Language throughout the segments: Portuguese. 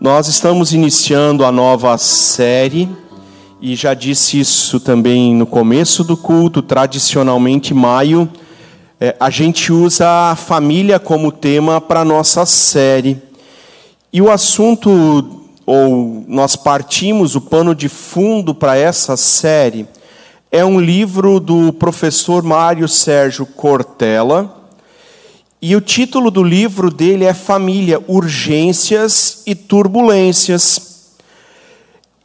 Nós estamos iniciando a nova série e já disse isso também no começo do culto. Tradicionalmente, maio, é, a gente usa a família como tema para nossa série. E o assunto, ou nós partimos o pano de fundo para essa série, é um livro do professor Mário Sérgio Cortella e o título do livro dele é Família, Urgências e Turbulências.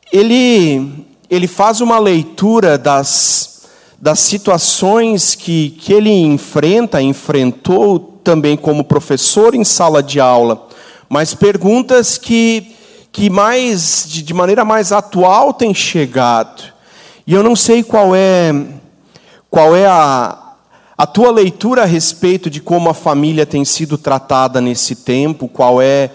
Ele, ele faz uma leitura das, das situações que, que ele enfrenta, enfrentou também como professor em sala de aula, mas perguntas que, que mais, de, de maneira mais atual têm chegado. E eu não sei qual é, qual é a, a tua leitura a respeito de como a família tem sido tratada nesse tempo, qual é,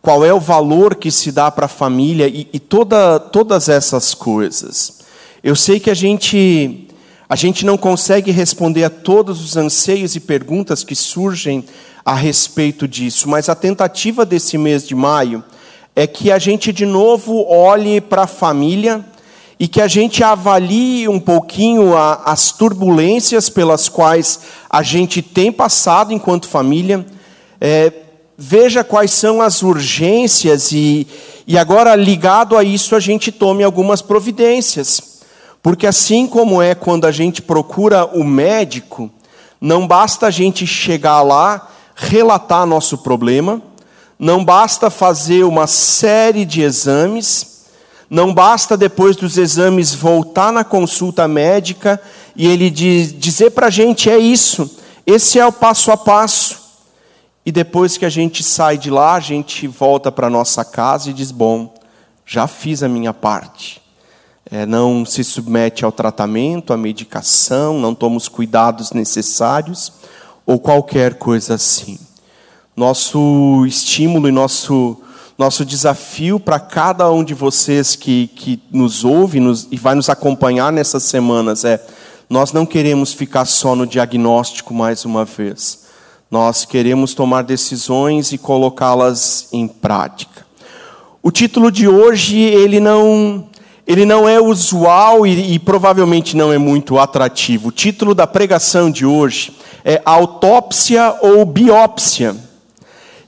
qual é o valor que se dá para a família e, e toda, todas essas coisas. Eu sei que a gente, a gente não consegue responder a todos os anseios e perguntas que surgem a respeito disso, mas a tentativa desse mês de maio é que a gente de novo olhe para a família e que a gente avalie um pouquinho a, as turbulências pelas quais a gente tem passado enquanto família, é, veja quais são as urgências e, e agora, ligado a isso, a gente tome algumas providências. Porque assim como é quando a gente procura o médico, não basta a gente chegar lá, relatar nosso problema, não basta fazer uma série de exames, não basta depois dos exames voltar na consulta médica e ele diz, dizer para a gente: é isso, esse é o passo a passo. E depois que a gente sai de lá, a gente volta para nossa casa e diz: bom, já fiz a minha parte. É, não se submete ao tratamento, à medicação, não toma os cuidados necessários ou qualquer coisa assim. Nosso estímulo e nosso nosso desafio para cada um de vocês que, que nos ouve nos, e vai nos acompanhar nessas semanas é: nós não queremos ficar só no diagnóstico mais uma vez. Nós queremos tomar decisões e colocá-las em prática. O título de hoje ele não ele não é usual e, e, provavelmente não é muito atrativo. O título da pregação de hoje é Autópsia ou Biópsia.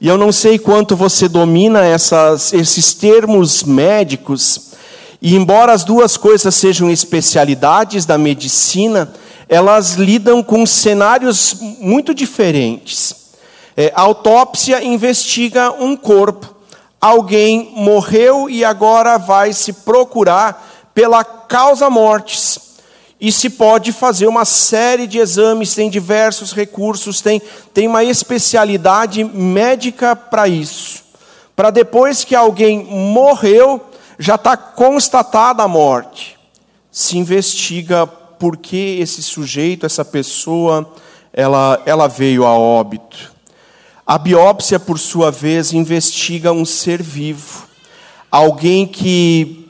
E eu não sei quanto você domina essas, esses termos médicos, e embora as duas coisas sejam especialidades da medicina, elas lidam com cenários muito diferentes. É, a autópsia investiga um corpo. Alguém morreu e agora vai se procurar pela causa mortes e se pode fazer uma série de exames, tem diversos recursos, tem, tem uma especialidade médica para isso. Para depois que alguém morreu, já está constatada a morte. Se investiga por que esse sujeito, essa pessoa, ela, ela veio a óbito. A biópsia, por sua vez, investiga um ser vivo. Alguém que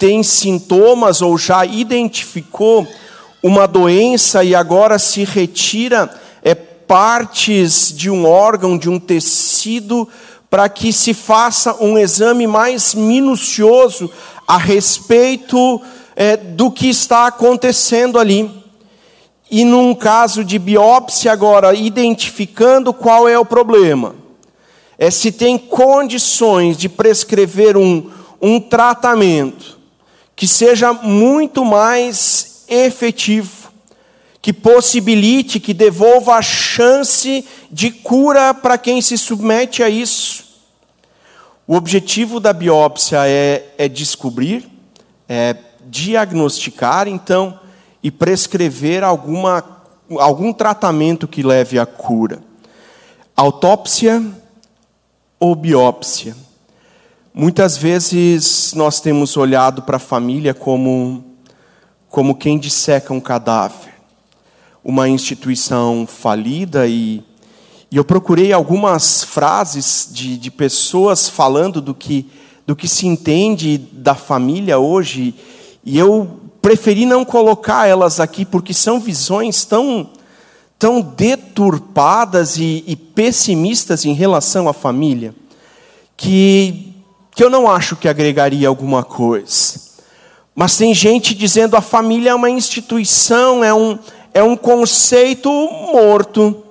tem sintomas ou já identificou uma doença e agora se retira é, partes de um órgão, de um tecido, para que se faça um exame mais minucioso a respeito é, do que está acontecendo ali. E num caso de biópsia, agora, identificando qual é o problema. É se tem condições de prescrever um, um tratamento que seja muito mais efetivo, que possibilite, que devolva a chance de cura para quem se submete a isso. O objetivo da biópsia é, é descobrir, é diagnosticar, então, e prescrever alguma, algum tratamento que leve à cura. Autópsia ou biópsia? Muitas vezes nós temos olhado para a família como, como quem disseca um cadáver, uma instituição falida, e, e eu procurei algumas frases de, de pessoas falando do que, do que se entende da família hoje, e eu preferi não colocar elas aqui, porque são visões tão, tão deturpadas e, e pessimistas em relação à família, que que eu não acho que agregaria alguma coisa. Mas tem gente dizendo a família é uma instituição, é um, é um conceito morto.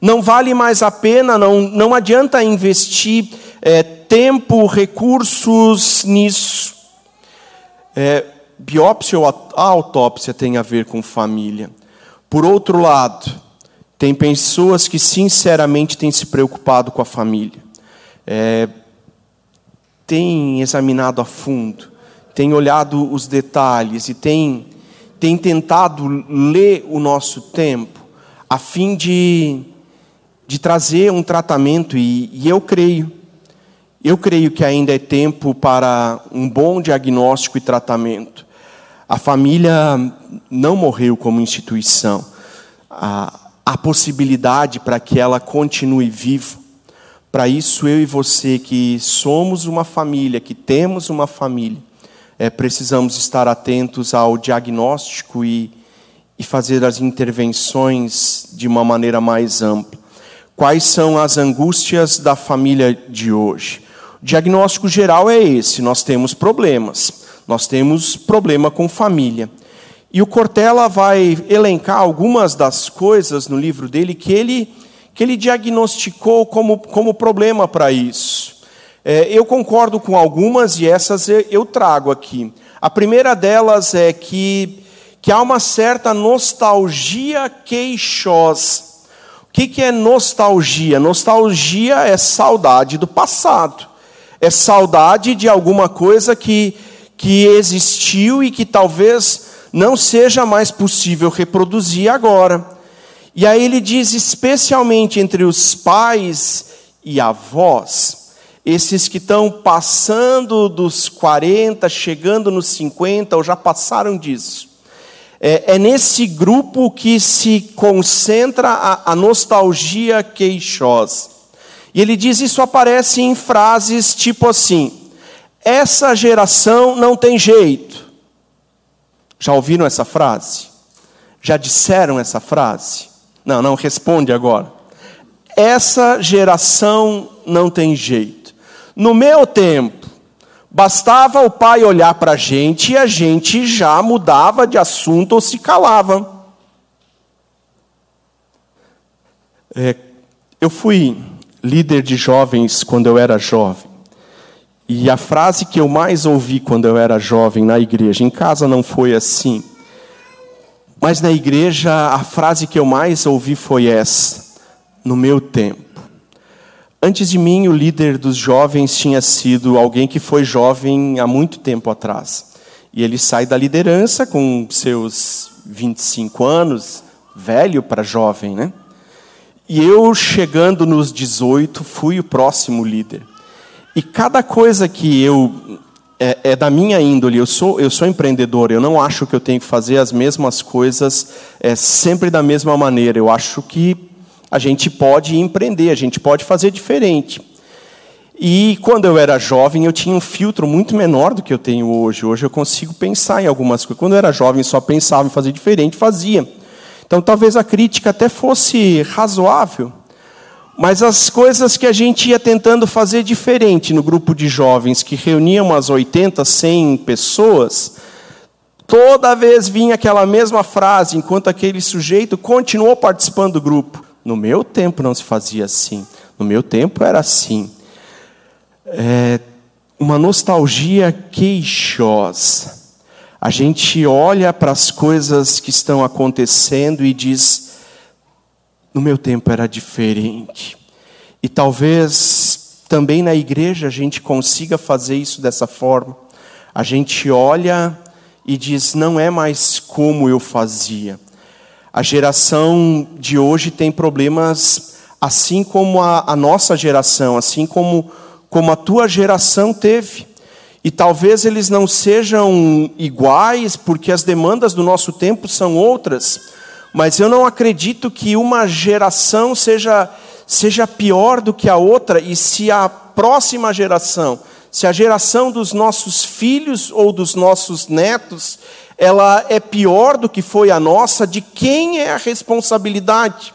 Não vale mais a pena, não, não adianta investir é, tempo, recursos nisso. É, biópsia ou autópsia tem a ver com família. Por outro lado, tem pessoas que sinceramente têm se preocupado com a família, é, têm examinado a fundo, têm olhado os detalhes e têm, têm tentado ler o nosso tempo, a fim de, de trazer um tratamento, e, e eu creio, eu creio que ainda é tempo para um bom diagnóstico e tratamento. A família não morreu como instituição. A possibilidade para que ela continue viva. Para isso, eu e você, que somos uma família, que temos uma família, é, precisamos estar atentos ao diagnóstico e, e fazer as intervenções de uma maneira mais ampla. Quais são as angústias da família de hoje? O diagnóstico geral é esse: nós temos problemas, nós temos problema com família. E o Cortella vai elencar algumas das coisas no livro dele que ele, que ele diagnosticou como, como problema para isso. É, eu concordo com algumas e essas eu trago aqui. A primeira delas é que, que há uma certa nostalgia queixosa. O que, que é nostalgia? Nostalgia é saudade do passado, é saudade de alguma coisa que, que existiu e que talvez não seja mais possível reproduzir agora. E aí ele diz, especialmente entre os pais e avós, esses que estão passando dos 40, chegando nos 50, ou já passaram disso. É, é nesse grupo que se concentra a, a nostalgia queixosa. E ele diz: isso aparece em frases tipo assim: essa geração não tem jeito. Já ouviram essa frase? Já disseram essa frase? Não, não responde agora. Essa geração não tem jeito. No meu tempo, bastava o pai olhar para a gente e a gente já mudava de assunto ou se calava. É, eu fui líder de jovens quando eu era jovem. E a frase que eu mais ouvi quando eu era jovem na igreja, em casa não foi assim, mas na igreja a frase que eu mais ouvi foi essa: no meu tempo. Antes de mim, o líder dos jovens tinha sido alguém que foi jovem há muito tempo atrás. E ele sai da liderança com seus 25 anos, velho para jovem, né? E eu, chegando nos 18, fui o próximo líder. E cada coisa que eu é, é, da minha índole, eu sou, eu sou empreendedor, eu não acho que eu tenho que fazer as mesmas coisas é, sempre da mesma maneira. Eu acho que a gente pode empreender, a gente pode fazer diferente. E quando eu era jovem, eu tinha um filtro muito menor do que eu tenho hoje. Hoje eu consigo pensar em algumas coisas. Quando eu era jovem, só pensava em fazer diferente, fazia. Então talvez a crítica até fosse razoável. Mas as coisas que a gente ia tentando fazer diferente no grupo de jovens, que reunia umas 80, 100 pessoas, toda vez vinha aquela mesma frase, enquanto aquele sujeito continuou participando do grupo. No meu tempo não se fazia assim. No meu tempo era assim. É uma nostalgia queixosa. A gente olha para as coisas que estão acontecendo e diz: no meu tempo era diferente. E talvez também na igreja a gente consiga fazer isso dessa forma. A gente olha e diz: não é mais como eu fazia. A geração de hoje tem problemas assim como a, a nossa geração, assim como, como a tua geração teve. E talvez eles não sejam iguais, porque as demandas do nosso tempo são outras mas eu não acredito que uma geração seja, seja pior do que a outra, e se a próxima geração, se a geração dos nossos filhos ou dos nossos netos, ela é pior do que foi a nossa, de quem é a responsabilidade?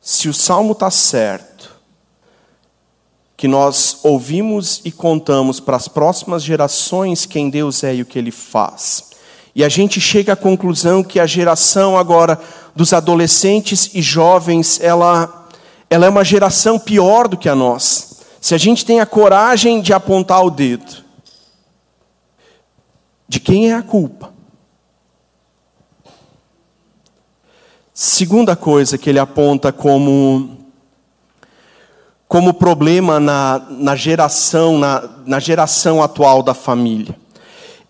Se o salmo está certo, que nós ouvimos e contamos para as próximas gerações quem Deus é e o que Ele faz. E a gente chega à conclusão que a geração agora dos adolescentes e jovens, ela, ela é uma geração pior do que a nossa. Se a gente tem a coragem de apontar o dedo, de quem é a culpa? Segunda coisa que ele aponta como, como problema na, na, geração, na, na geração atual da família.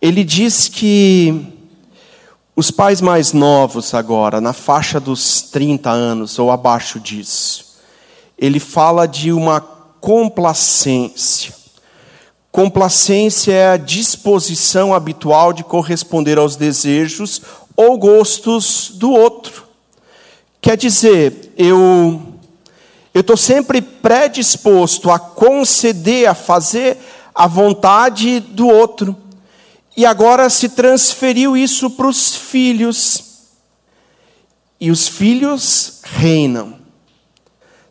Ele diz que os pais mais novos agora, na faixa dos 30 anos ou abaixo disso, ele fala de uma complacência. Complacência é a disposição habitual de corresponder aos desejos ou gostos do outro. Quer dizer, eu eu estou sempre predisposto a conceder, a fazer a vontade do outro. E agora se transferiu isso para os filhos. E os filhos reinam.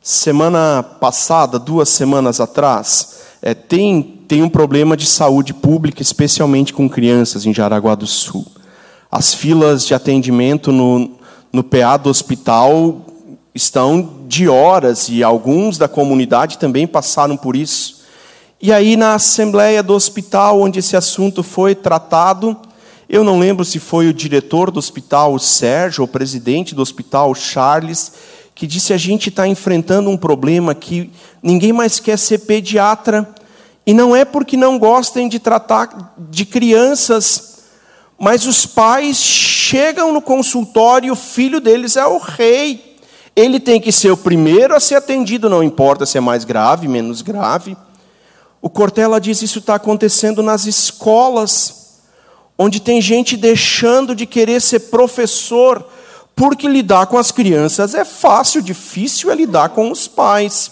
Semana passada, duas semanas atrás, é, tem, tem um problema de saúde pública, especialmente com crianças em Jaraguá do Sul. As filas de atendimento no, no PA do hospital estão de horas e alguns da comunidade também passaram por isso. E aí, na assembleia do hospital, onde esse assunto foi tratado, eu não lembro se foi o diretor do hospital, o Sérgio, ou o presidente do hospital, o Charles, que disse: a gente está enfrentando um problema que ninguém mais quer ser pediatra. E não é porque não gostem de tratar de crianças, mas os pais chegam no consultório, o filho deles é o rei. Ele tem que ser o primeiro a ser atendido, não importa se é mais grave, menos grave. O Cortella diz isso está acontecendo nas escolas, onde tem gente deixando de querer ser professor, porque lidar com as crianças é fácil, difícil é lidar com os pais.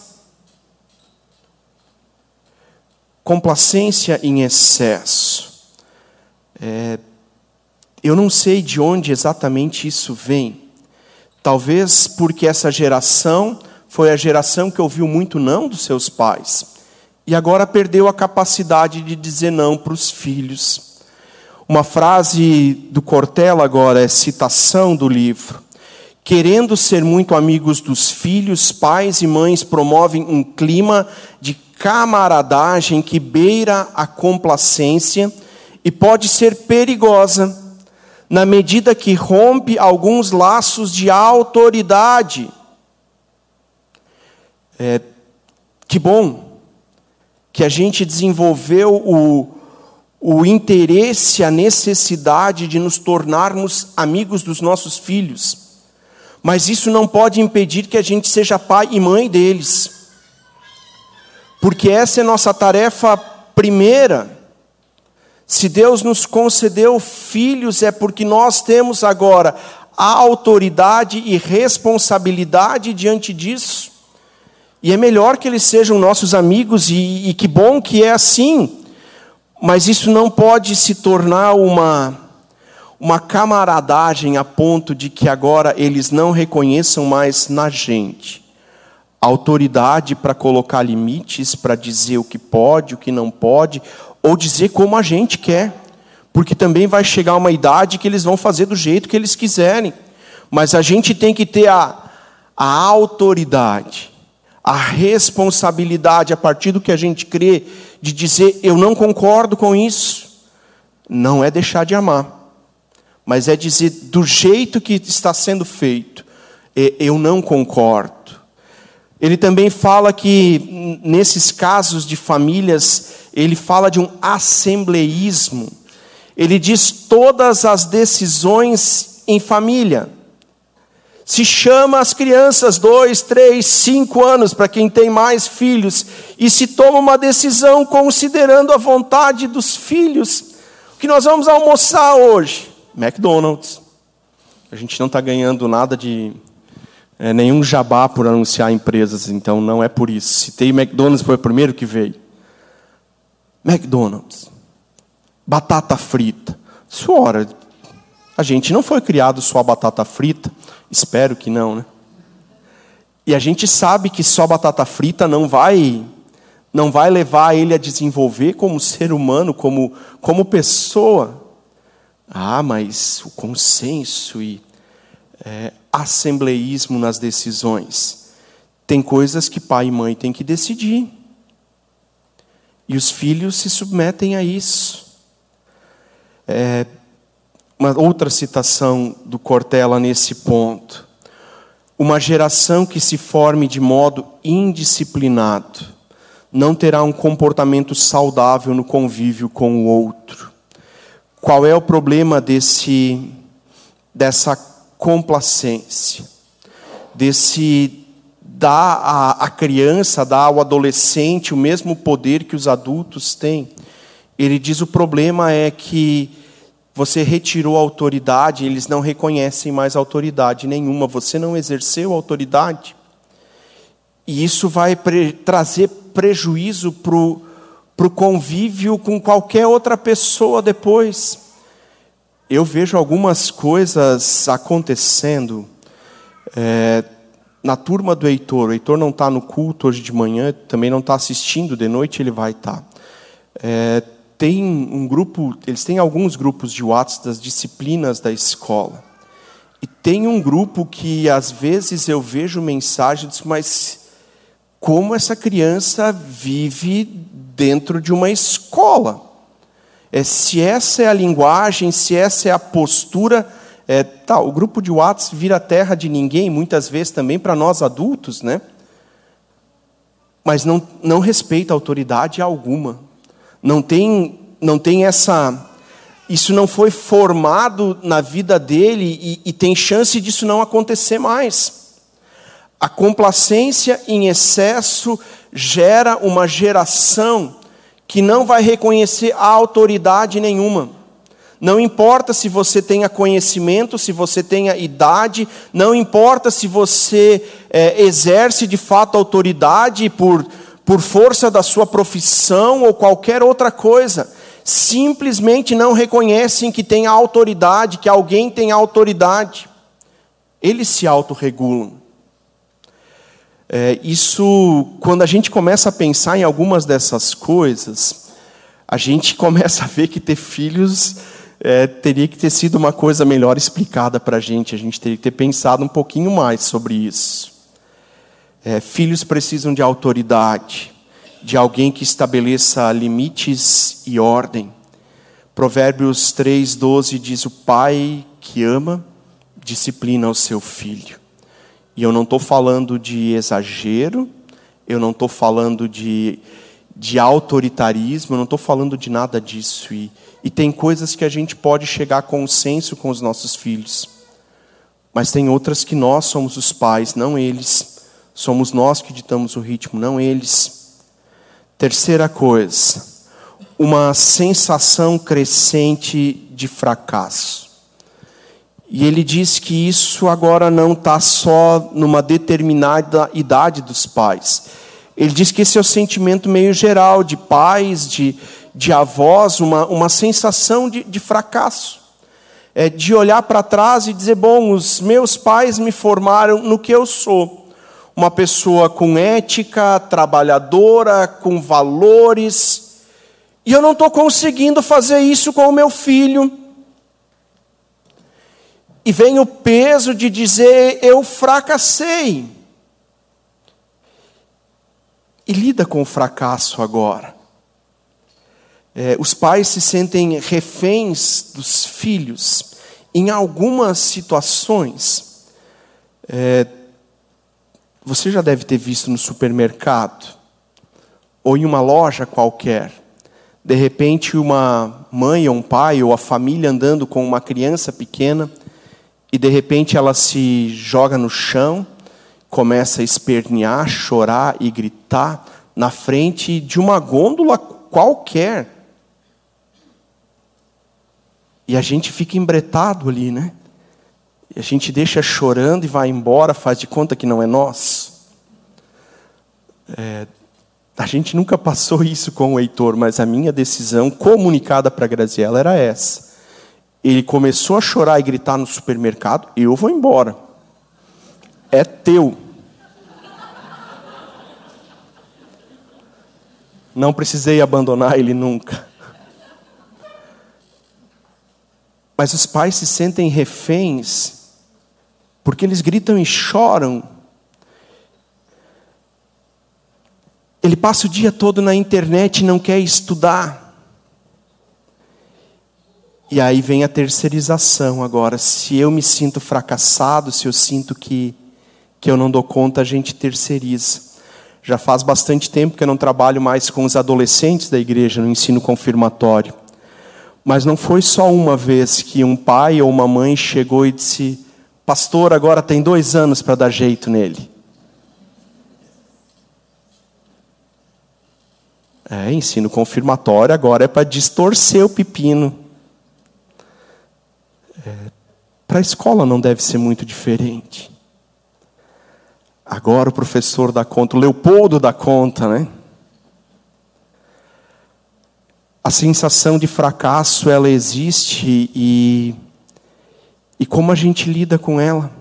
Complacência em excesso. É, eu não sei de onde exatamente isso vem. Talvez porque essa geração foi a geração que ouviu muito não dos seus pais e agora perdeu a capacidade de dizer não para os filhos. Uma frase do Cortella agora é citação do livro. Querendo ser muito amigos dos filhos, pais e mães promovem um clima de camaradagem que beira a complacência e pode ser perigosa na medida que rompe alguns laços de autoridade. É, que bom que a gente desenvolveu o, o interesse, a necessidade de nos tornarmos amigos dos nossos filhos. Mas isso não pode impedir que a gente seja pai e mãe deles. Porque essa é nossa tarefa primeira. Se Deus nos concedeu filhos, é porque nós temos agora a autoridade e responsabilidade diante disso. E é melhor que eles sejam nossos amigos, e, e que bom que é assim. Mas isso não pode se tornar uma, uma camaradagem a ponto de que agora eles não reconheçam mais na gente autoridade para colocar limites, para dizer o que pode, o que não pode, ou dizer como a gente quer, porque também vai chegar uma idade que eles vão fazer do jeito que eles quiserem, mas a gente tem que ter a, a autoridade, a responsabilidade a partir do que a gente crê, de dizer eu não concordo com isso, não é deixar de amar, mas é dizer do jeito que está sendo feito, eu não concordo. Ele também fala que nesses casos de famílias ele fala de um assembleísmo. Ele diz todas as decisões em família. Se chama as crianças, dois, três, cinco anos, para quem tem mais filhos, e se toma uma decisão considerando a vontade dos filhos. O que nós vamos almoçar hoje? McDonald's. A gente não está ganhando nada de é, nenhum jabá por anunciar empresas, então não é por isso. Tem McDonald's foi o primeiro que veio. McDonald's, batata frita. Senhora, a gente não foi criado só a batata frita, espero que não, né? E a gente sabe que só batata frita não vai não vai levar ele a desenvolver como ser humano, como, como pessoa. Ah, mas o consenso e é, assembleísmo nas decisões. Tem coisas que pai e mãe têm que decidir. E os filhos se submetem a isso. É, uma outra citação do Cortella nesse ponto. Uma geração que se forme de modo indisciplinado não terá um comportamento saudável no convívio com o outro. Qual é o problema desse dessa complacência? Desse dar à, à criança, dar ao adolescente o mesmo poder que os adultos têm. Ele diz o problema é que você retirou a autoridade, eles não reconhecem mais autoridade nenhuma, você não exerceu autoridade. E isso vai pre trazer prejuízo para o convívio com qualquer outra pessoa depois. Eu vejo algumas coisas acontecendo é, na turma do Heitor. O Heitor não está no culto hoje de manhã, também não está assistindo, de noite ele vai estar. Tá. É, tem um grupo, eles têm alguns grupos de WhatsApp das disciplinas da escola. E tem um grupo que às vezes eu vejo mensagens, mas como essa criança vive dentro de uma escola? É, se essa é a linguagem, se essa é a postura, é, tá, o grupo de WhatsApp vira terra de ninguém, muitas vezes também para nós adultos, né? Mas não, não respeita autoridade alguma não tem, não tem essa. Isso não foi formado na vida dele e, e tem chance disso não acontecer mais. A complacência em excesso gera uma geração que não vai reconhecer a autoridade nenhuma. Não importa se você tenha conhecimento, se você tenha idade, não importa se você é, exerce de fato autoridade por por força da sua profissão ou qualquer outra coisa, simplesmente não reconhecem que tem autoridade, que alguém tem autoridade. Eles se autorregulam. É, isso, quando a gente começa a pensar em algumas dessas coisas, a gente começa a ver que ter filhos é, teria que ter sido uma coisa melhor explicada para a gente, a gente teria que ter pensado um pouquinho mais sobre isso. É, filhos precisam de autoridade, de alguém que estabeleça limites e ordem. Provérbios 3,12 diz: O pai que ama disciplina o seu filho. E eu não estou falando de exagero, eu não estou falando de, de autoritarismo, eu não estou falando de nada disso. E, e tem coisas que a gente pode chegar a consenso com os nossos filhos, mas tem outras que nós somos os pais, não eles. Somos nós que ditamos o ritmo, não eles. Terceira coisa, uma sensação crescente de fracasso. E ele diz que isso agora não está só numa determinada idade dos pais. Ele diz que esse é o sentimento meio geral de pais, de, de avós, uma, uma sensação de, de fracasso. É de olhar para trás e dizer: bom, os meus pais me formaram no que eu sou uma pessoa com ética, trabalhadora, com valores, e eu não estou conseguindo fazer isso com o meu filho. E vem o peso de dizer: eu fracassei. E lida com o fracasso agora. É, os pais se sentem reféns dos filhos em algumas situações. É, você já deve ter visto no supermercado ou em uma loja qualquer, de repente uma mãe ou um pai ou a família andando com uma criança pequena e de repente ela se joga no chão, começa a espernear, chorar e gritar na frente de uma gôndola qualquer. E a gente fica embretado ali, né? E a gente deixa chorando e vai embora, faz de conta que não é nós. É, a gente nunca passou isso com o Heitor, mas a minha decisão comunicada para a Graziella era essa. Ele começou a chorar e gritar no supermercado, eu vou embora. É teu. Não precisei abandonar ele nunca. Mas os pais se sentem reféns porque eles gritam e choram. Ele passa o dia todo na internet e não quer estudar. E aí vem a terceirização agora. Se eu me sinto fracassado, se eu sinto que, que eu não dou conta, a gente terceiriza. Já faz bastante tempo que eu não trabalho mais com os adolescentes da igreja no ensino confirmatório. Mas não foi só uma vez que um pai ou uma mãe chegou e disse: Pastor, agora tem dois anos para dar jeito nele. É, ensino confirmatório agora é para distorcer o pepino. É, para a escola não deve ser muito diferente. Agora o professor dá conta, o Leopoldo dá conta, né? A sensação de fracasso, ela existe e, e como a gente lida com ela?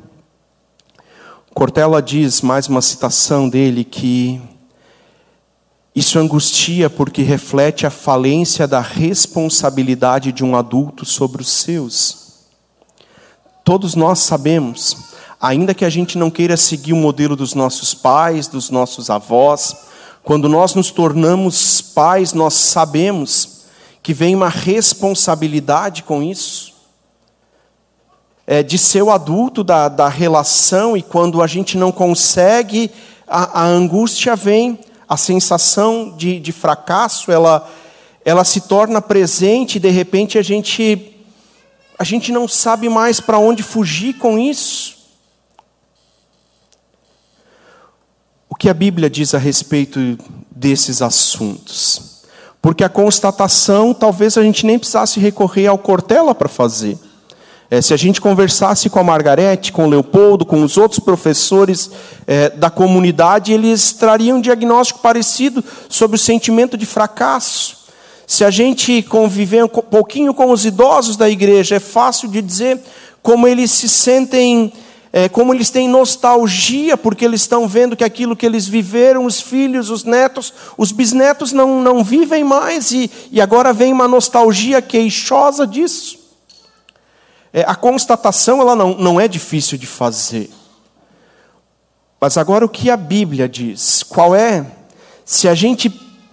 Cortella diz, mais uma citação dele, que isso angustia porque reflete a falência da responsabilidade de um adulto sobre os seus. Todos nós sabemos, ainda que a gente não queira seguir o modelo dos nossos pais, dos nossos avós, quando nós nos tornamos pais, nós sabemos que vem uma responsabilidade com isso. É, de ser o adulto da, da relação, e quando a gente não consegue, a, a angústia vem, a sensação de, de fracasso, ela, ela se torna presente, e de repente a gente, a gente não sabe mais para onde fugir com isso. O que a Bíblia diz a respeito desses assuntos? Porque a constatação, talvez a gente nem precisasse recorrer ao Cortella para fazer. É, se a gente conversasse com a Margarete, com o Leopoldo, com os outros professores é, da comunidade, eles trariam um diagnóstico parecido sobre o sentimento de fracasso. Se a gente conviver um pouquinho com os idosos da igreja, é fácil de dizer como eles se sentem, é, como eles têm nostalgia, porque eles estão vendo que aquilo que eles viveram, os filhos, os netos, os bisnetos não, não vivem mais, e, e agora vem uma nostalgia queixosa disso. É, a constatação ela não, não é difícil de fazer. Mas agora o que a Bíblia diz? Qual é? Se a gente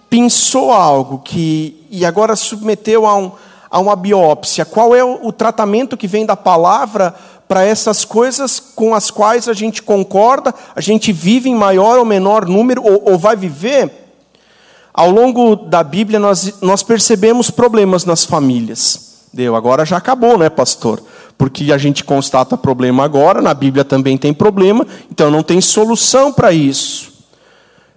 pensou algo que e agora submeteu a, um, a uma biópsia, qual é o, o tratamento que vem da palavra para essas coisas com as quais a gente concorda, a gente vive em maior ou menor número, ou, ou vai viver? Ao longo da Bíblia, nós, nós percebemos problemas nas famílias. Deu, agora já acabou, né, pastor? Porque a gente constata problema agora, na Bíblia também tem problema, então não tem solução para isso.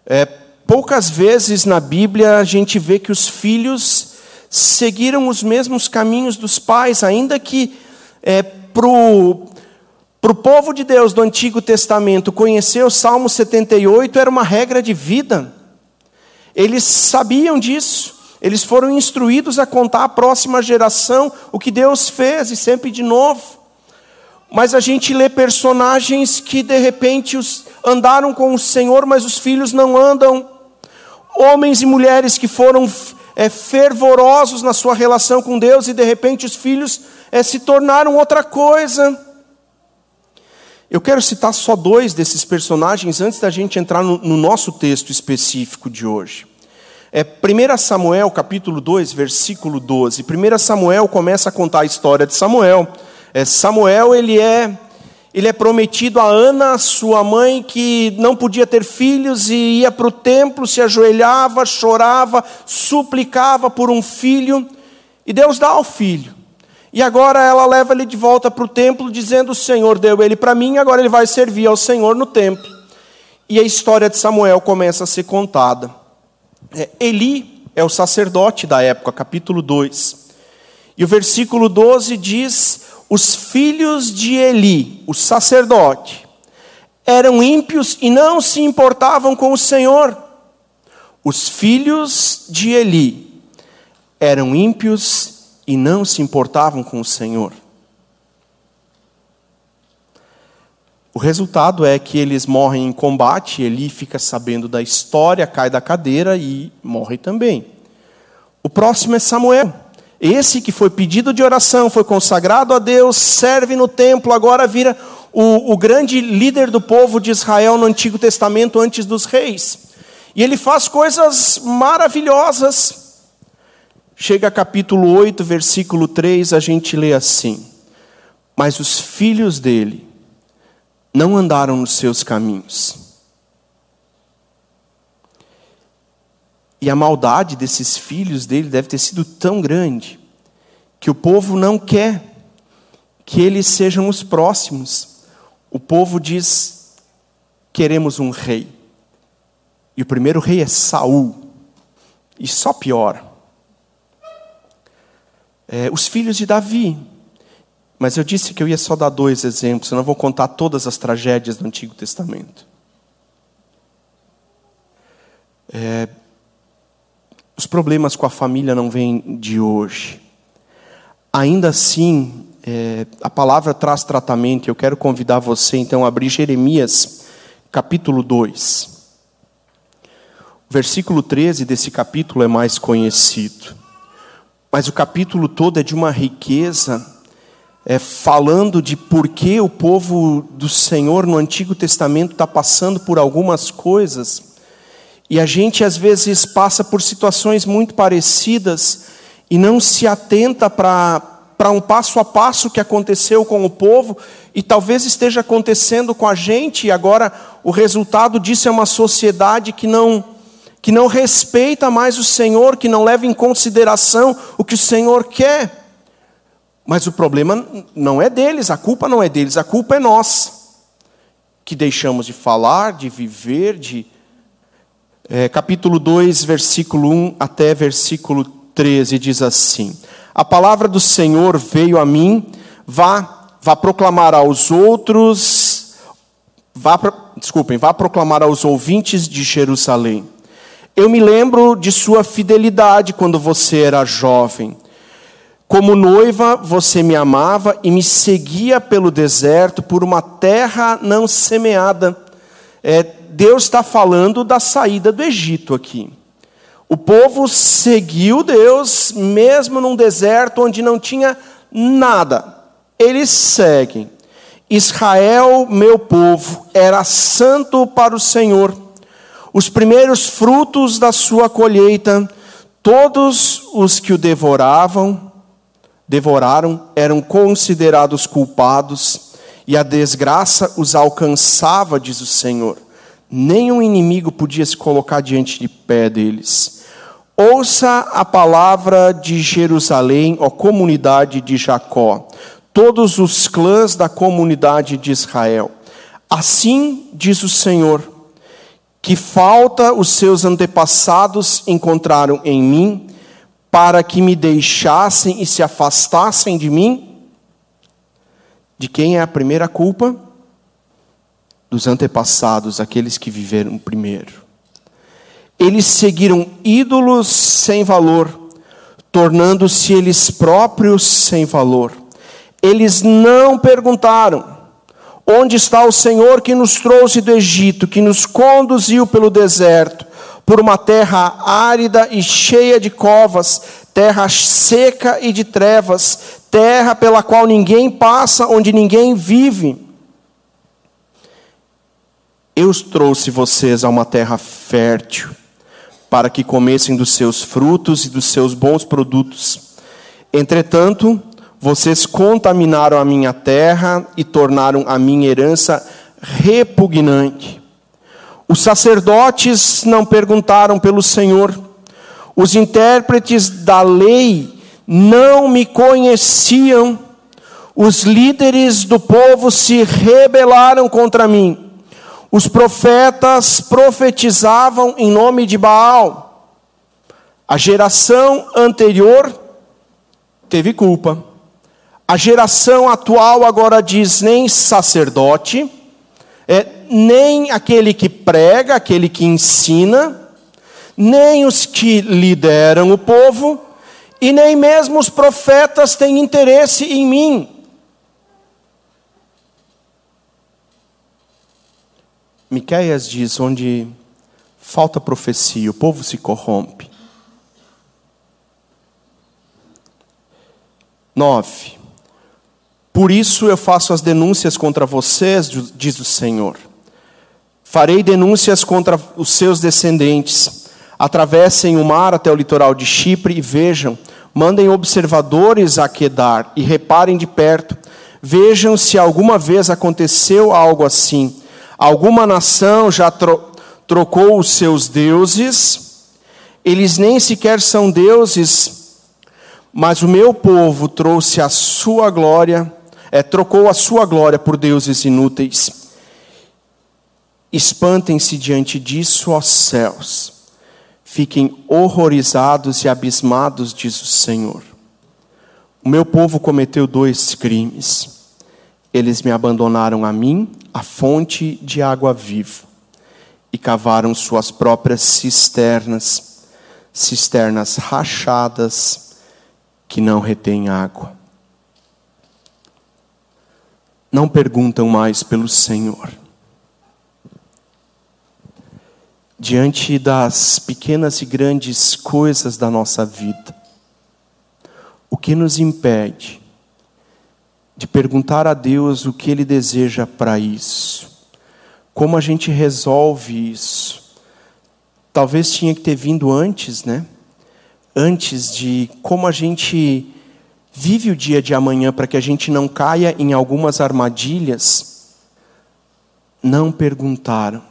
É, poucas vezes na Bíblia a gente vê que os filhos seguiram os mesmos caminhos dos pais, ainda que é, para o povo de Deus do Antigo Testamento conhecer o Salmo 78 era uma regra de vida. Eles sabiam disso. Eles foram instruídos a contar à próxima geração o que Deus fez, e sempre de novo. Mas a gente lê personagens que de repente andaram com o Senhor, mas os filhos não andam. Homens e mulheres que foram é, fervorosos na sua relação com Deus e de repente os filhos é, se tornaram outra coisa. Eu quero citar só dois desses personagens antes da gente entrar no, no nosso texto específico de hoje. É 1 Samuel, capítulo 2, versículo 12. 1 Samuel começa a contar a história de Samuel. É, Samuel, ele é, ele é prometido a Ana, sua mãe, que não podia ter filhos e ia para o templo, se ajoelhava, chorava, suplicava por um filho, e Deus dá o filho. E agora ela leva ele de volta para o templo, dizendo: O Senhor deu ele para mim, agora ele vai servir ao Senhor no templo. E a história de Samuel começa a ser contada. É, Eli é o sacerdote da época, capítulo 2. E o versículo 12 diz: Os filhos de Eli, o sacerdote, eram ímpios e não se importavam com o Senhor. Os filhos de Eli eram ímpios e não se importavam com o Senhor. O resultado é que eles morrem em combate, Eli fica sabendo da história, cai da cadeira e morre também. O próximo é Samuel. Esse que foi pedido de oração, foi consagrado a Deus, serve no templo, agora vira o, o grande líder do povo de Israel no Antigo Testamento antes dos reis. E ele faz coisas maravilhosas. Chega a capítulo 8, versículo 3, a gente lê assim: Mas os filhos dele não andaram nos seus caminhos. E a maldade desses filhos dele deve ter sido tão grande que o povo não quer que eles sejam os próximos. O povo diz: queremos um rei. E o primeiro rei é Saul. E só piora. É, os filhos de Davi. Mas eu disse que eu ia só dar dois exemplos, eu não vou contar todas as tragédias do Antigo Testamento. É, os problemas com a família não vêm de hoje. Ainda assim, é, a palavra traz tratamento. Eu quero convidar você então a abrir Jeremias, capítulo 2. O versículo 13 desse capítulo é mais conhecido. Mas o capítulo todo é de uma riqueza, é, falando de por que o povo do Senhor no Antigo Testamento está passando por algumas coisas. E a gente às vezes passa por situações muito parecidas e não se atenta para um passo a passo que aconteceu com o povo e talvez esteja acontecendo com a gente, e agora o resultado disso é uma sociedade que não que não respeita mais o Senhor, que não leva em consideração o que o Senhor quer. Mas o problema não é deles, a culpa não é deles, a culpa é nós, que deixamos de falar, de viver, de. É, capítulo 2, versículo 1 até versículo 13 diz assim: A palavra do Senhor veio a mim, vá, vá proclamar aos outros, vá, desculpem, vá proclamar aos ouvintes de Jerusalém eu me lembro de sua fidelidade quando você era jovem. Como noiva, você me amava e me seguia pelo deserto, por uma terra não semeada. É, Deus está falando da saída do Egito aqui. O povo seguiu Deus, mesmo num deserto onde não tinha nada. Eles seguem. Israel, meu povo, era santo para o Senhor os primeiros frutos da sua colheita, todos os que o devoravam, devoraram, eram considerados culpados, e a desgraça os alcançava, diz o Senhor. Nenhum inimigo podia se colocar diante de pé deles. Ouça a palavra de Jerusalém, ó comunidade de Jacó, todos os clãs da comunidade de Israel. Assim diz o Senhor: que falta os seus antepassados encontraram em mim, para que me deixassem e se afastassem de mim? De quem é a primeira culpa? Dos antepassados, aqueles que viveram primeiro. Eles seguiram ídolos sem valor, tornando-se eles próprios sem valor. Eles não perguntaram: Onde está o Senhor que nos trouxe do Egito, que nos conduziu pelo deserto, por uma terra árida e cheia de covas, terra seca e de trevas, terra pela qual ninguém passa, onde ninguém vive? Eu trouxe vocês a uma terra fértil, para que comessem dos seus frutos e dos seus bons produtos. Entretanto, vocês contaminaram a minha terra e tornaram a minha herança repugnante. Os sacerdotes não perguntaram pelo Senhor, os intérpretes da lei não me conheciam, os líderes do povo se rebelaram contra mim, os profetas profetizavam em nome de Baal. A geração anterior teve culpa. A geração atual agora diz nem sacerdote, é, nem aquele que prega, aquele que ensina, nem os que lideram o povo, e nem mesmo os profetas têm interesse em mim. Miqueias diz: onde falta profecia, o povo se corrompe. 9. Por isso eu faço as denúncias contra vocês, diz o Senhor. Farei denúncias contra os seus descendentes. Atravessem o mar até o litoral de Chipre e vejam. Mandem observadores a Quedar e reparem de perto. Vejam se alguma vez aconteceu algo assim. Alguma nação já tro trocou os seus deuses. Eles nem sequer são deuses mas o meu povo trouxe a sua glória, é, trocou a sua glória por deuses inúteis. Espantem-se diante disso, ó céus. Fiquem horrorizados e abismados, diz o Senhor. O meu povo cometeu dois crimes. Eles me abandonaram a mim, a fonte de água viva, e cavaram suas próprias cisternas, cisternas rachadas, que não retém água. Não perguntam mais pelo Senhor. Diante das pequenas e grandes coisas da nossa vida, o que nos impede de perguntar a Deus o que Ele deseja para isso? Como a gente resolve isso? Talvez tinha que ter vindo antes, né? antes de como a gente vive o dia de amanhã para que a gente não caia em algumas armadilhas, não perguntaram.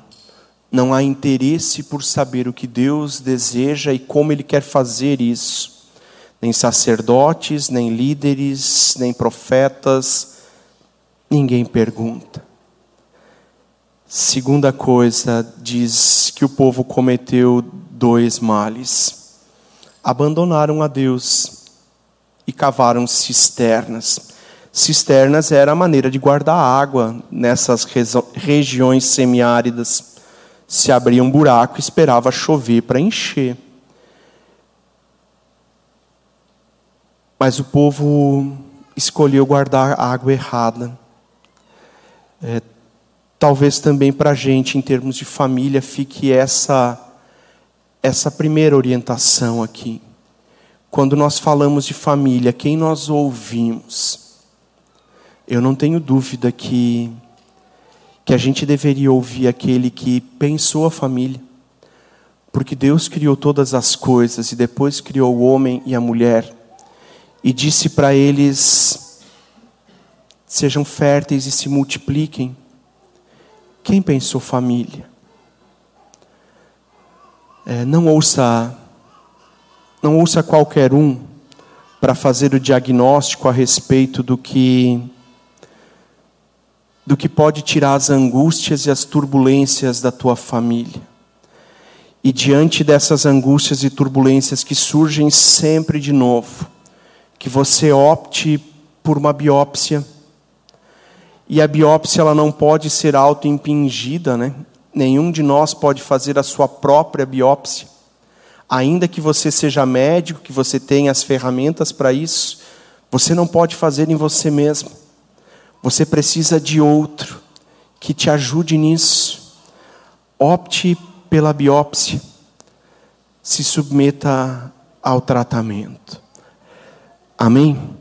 Não há interesse por saber o que Deus deseja e como Ele quer fazer isso. Nem sacerdotes, nem líderes, nem profetas, ninguém pergunta. Segunda coisa, diz que o povo cometeu dois males abandonaram a Deus e cavaram cisternas. Cisternas era a maneira de guardar água nessas regiões semiáridas. Se abria um buraco esperava chover para encher. Mas o povo escolheu guardar a água errada. É, talvez também para a gente, em termos de família, fique essa essa primeira orientação aqui. Quando nós falamos de família, quem nós ouvimos? Eu não tenho dúvida que que a gente deveria ouvir aquele que pensou a família. Porque Deus criou todas as coisas e depois criou o homem e a mulher e disse para eles: sejam férteis e se multipliquem. Quem pensou família? É, não ouça, não ouça qualquer um para fazer o diagnóstico a respeito do que do que pode tirar as angústias e as turbulências da tua família. E diante dessas angústias e turbulências que surgem sempre de novo, que você opte por uma biópsia. E a biópsia ela não pode ser autoimpingida, né? Nenhum de nós pode fazer a sua própria biópsia. Ainda que você seja médico, que você tenha as ferramentas para isso, você não pode fazer em você mesmo. Você precisa de outro que te ajude nisso. Opte pela biópsia. Se submeta ao tratamento. Amém?